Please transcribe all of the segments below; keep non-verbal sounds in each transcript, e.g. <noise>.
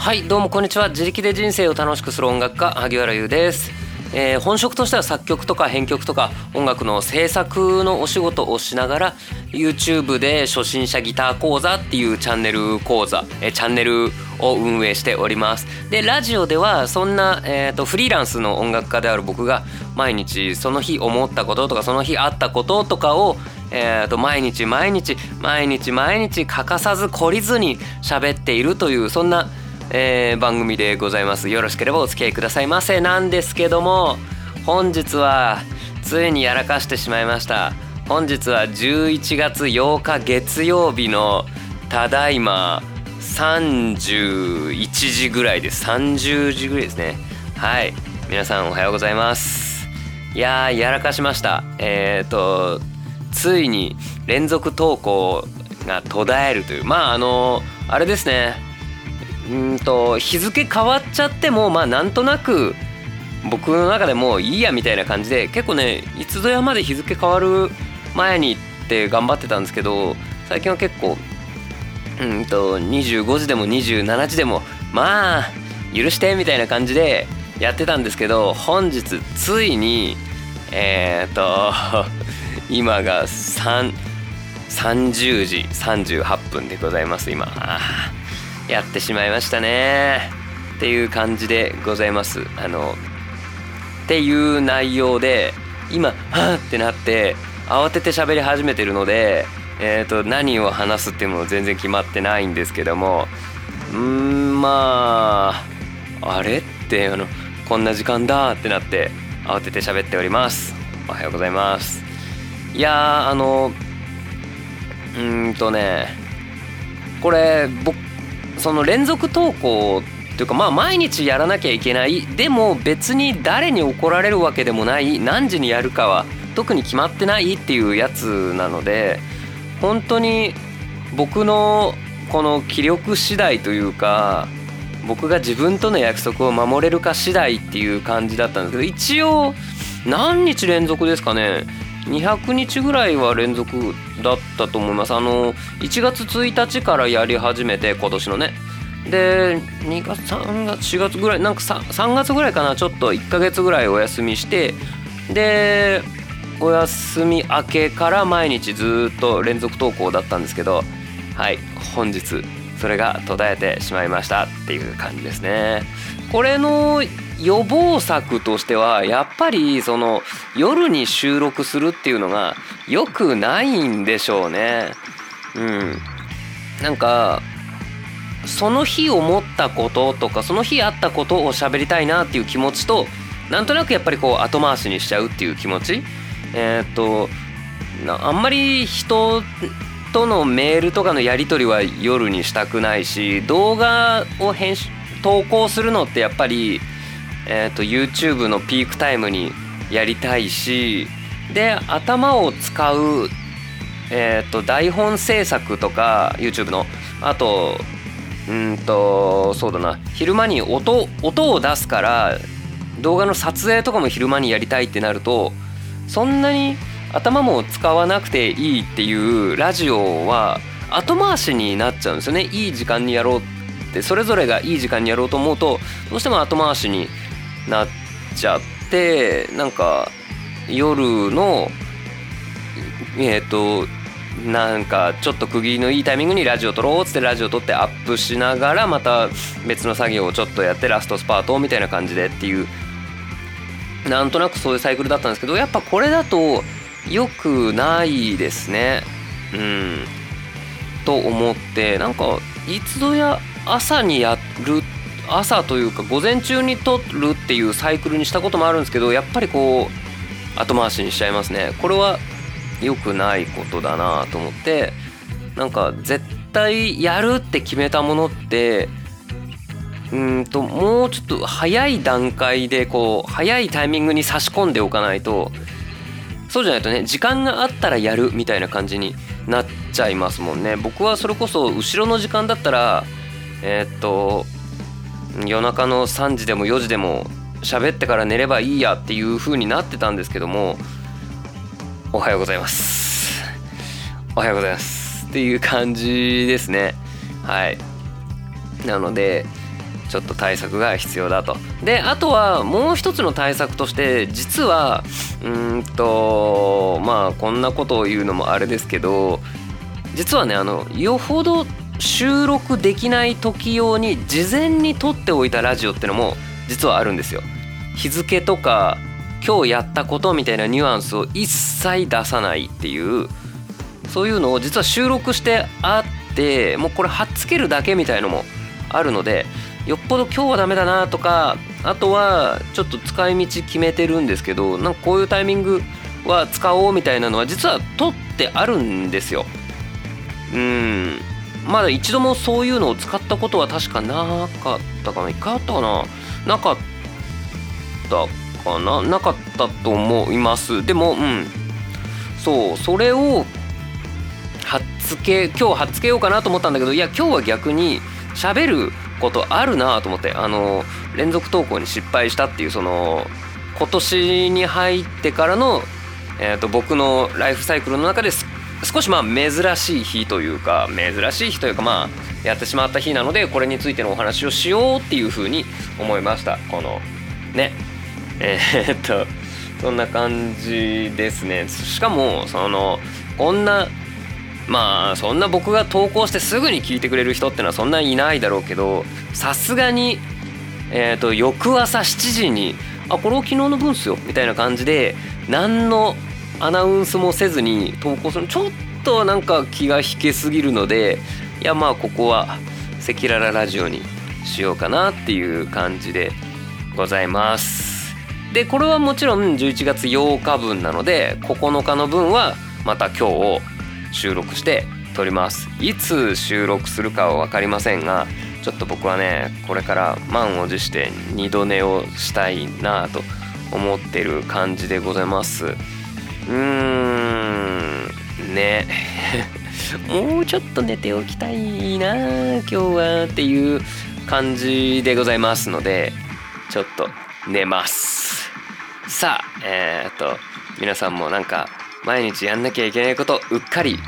はいどうもこんにちは。自力で人生を楽しくする音楽家萩原優です、えー本職としては作曲とか編曲とか音楽の制作のお仕事をしながら YouTube で初心者ギター講座っていうチャンネル講座、えーチャンネルを運営しております。でラジオではそんな、えー、とフリーランスの音楽家である僕が毎日その日思ったこととかその日あったこととかをえー、と毎日毎日毎日毎日欠かさず懲りずに喋っているというそんな、えー番組でございます。よろしければお付き合いくださいませ。なんですけども本日はついにやらかしてしまいました。本日は11月8日月曜日のただいま31時ぐらいです。30時ぐらいですね。はい。皆さんおはようございます。いややらかしました。えっ、とついに連続投稿が途絶えるという。まああのあれですね。んと日付変わっちゃってもまあなんとなく僕の中でもいいやみたいな感じで結構ねいつぞやまで日付変わる前に行って頑張ってたんですけど最近は結構うんと25時でも27時でもまあ許してみたいな感じでやってたんですけど本日ついにえー、と <laughs> 今が3 30時38分でございます今。やってしまいましたね。っていう感じでございます。あのっていう内容で今はーってなって慌てて喋り始めてるので、えー、と何を話すっていうのも全然決まってないんですけどもうーんまああれ？ってあのこんな時間だってなって慌てて喋っております。おはようございます。いやーあのうーんとねこれ僕その連続投稿っていうかまあ毎日やらなきゃいけない。でも別に誰に怒られるわけでもない。何時にやるかは特に決まってないっていうやつなので本当に僕のこの気力次第というか僕が自分との約束を守れるか次第っていう感じだったんですけど一応何日連続ですかね。200日ぐらいは連続だったと思います。あの1月1日からやり始めて今年のね。で2月3月4月ぐらいなんか 3, 3月ぐらいかな。ちょっと1ヶ月ぐらいお休みして。でお休み明けから毎日ずっと連続投稿だったんですけどはい本日それが途絶えてしまいましたっていう感じですね。これの予防策としてはやっぱりその夜に収録するっていうのが良くないんでしょうね。うん。なんかその日思ったこととかその日あったことを喋りたいなっていう気持ちとなんとなくやっぱりこう後回しにしちゃうっていう気持ち。えーっとあんまり人とのメールとかのやり取りは夜にしたくないし動画を編集投稿するのってやっぱり、えーっと YouTube のピークタイムにやりたいしで頭を使う、えーっと台本制作とか YouTube のあとうんとそうだな昼間に音音を出すから動画の撮影とかも昼間にやりたいってなるとそんなに頭も使わなくていいっていうラジオは後回しになっちゃうんですよね。いい時間にやろうってそれぞれがいい時間にやろうと思うとどうしても後回しになっちゃってなんか夜のえっ、となんかちょっと区切りのいいタイミングにラジオ撮ろうっつってラジオ撮ってアップしながらまた別の作業をちょっとやってラストスパートみたいな感じでっていうなんとなくそういうサイクルだったんですけどやっぱこれだと良くないですね。うん。と思ってなんかいつぞや朝にやる朝というか午前中に撮るっていうサイクルにしたこともあるんですけどやっぱりこう後回しにしちゃいますね。これは良くないことだなと思ってなんか絶対やるって決めたものってうんともうちょっと早い段階でこう早いタイミングに差し込んでおかないとそうじゃないとね時間があったらやるみたいな感じになっちゃいますもんね。僕はそれこそ後ろの時間だったらえーっと夜中の3時でも4時でも喋ってから寝ればいいやっていう風になってたんですけどもおはようございます。おはようございますっていう感じですね。はい。なのでちょっと対策が必要だと。であとはもう一つの対策として実はうんとまあこんなことを言うのもあれですけど実はねあのよほど収録できない時用に事前に撮っておいたラジオってのも実はあるんですよ。日付とか今日やったことみたいなニュアンスを一切出さないっていうそういうのを実は収録してあってもうこれ貼っつけるだけみたいのもあるのでよっぽど今日はダメだなとかあとはちょっと使い道決めてるんですけどなんかこういうタイミングは使おうみたいなのは実は取ってあるんですよ。うん。まだ一度もそういうのを使ったことは確かなかったかな。一回あったかななかったかな。なかったと思います。でもうん。そう。それをはっつけ今日はっつけようかなと思ったんだけどいや今日は逆に喋ることあるなと思ってあの連続投稿に失敗したっていうその今年に入ってからの、えー、と僕のライフサイクルの中で少しまあ珍しい日というか珍しい日というかまあやってしまった日なのでこれについてのお話をしようっていうふうに思いました。このね。<laughs> えー、っとそんな感じですね。しかもそのこんなまあそんな僕が投稿してすぐに聞いてくれる人ってのはそんなにいないだろうけどさすがにえー、と翌朝7時に「あこれを昨日の分っすよ」みたいな感じで何のアナウンスもせずに投稿するちょっとなんか気が引けすぎるのでいやまあここは赤裸々ラジオにしようかなっていう感じでございます。でこれはもちろん11月8日分なので9日の分はまた今日収録して撮ります。いつ収録するかは分かりませんがちょっと僕はねこれから満を持して二度寝をしたいなと思ってる感じでございます。うーんね。<laughs> もうちょっと寝ておきたいな今日はっていう感じでございますのでちょっと寝ます。さあえー、っと皆さんもなんか毎日やんなきゃいけないことうっかり。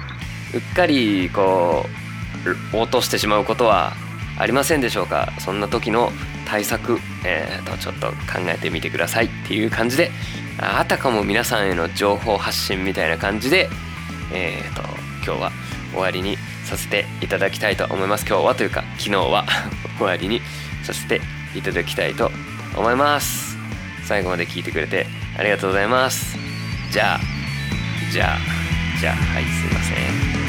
うっかりこう落としてしまうことはありませんでしょうか？そんな時の対策、えー、とちょっと考えてみてください。っていう感じであたかも皆さんへの情報発信みたいな感じで、えー、と今日は終わりにさせていただきたいと思います。今日はというか昨日は <laughs> 終わりにさせていただきたいと思います。最後まで聞いてくれてありがとうございます。じゃあじゃあじゃあはいすいません。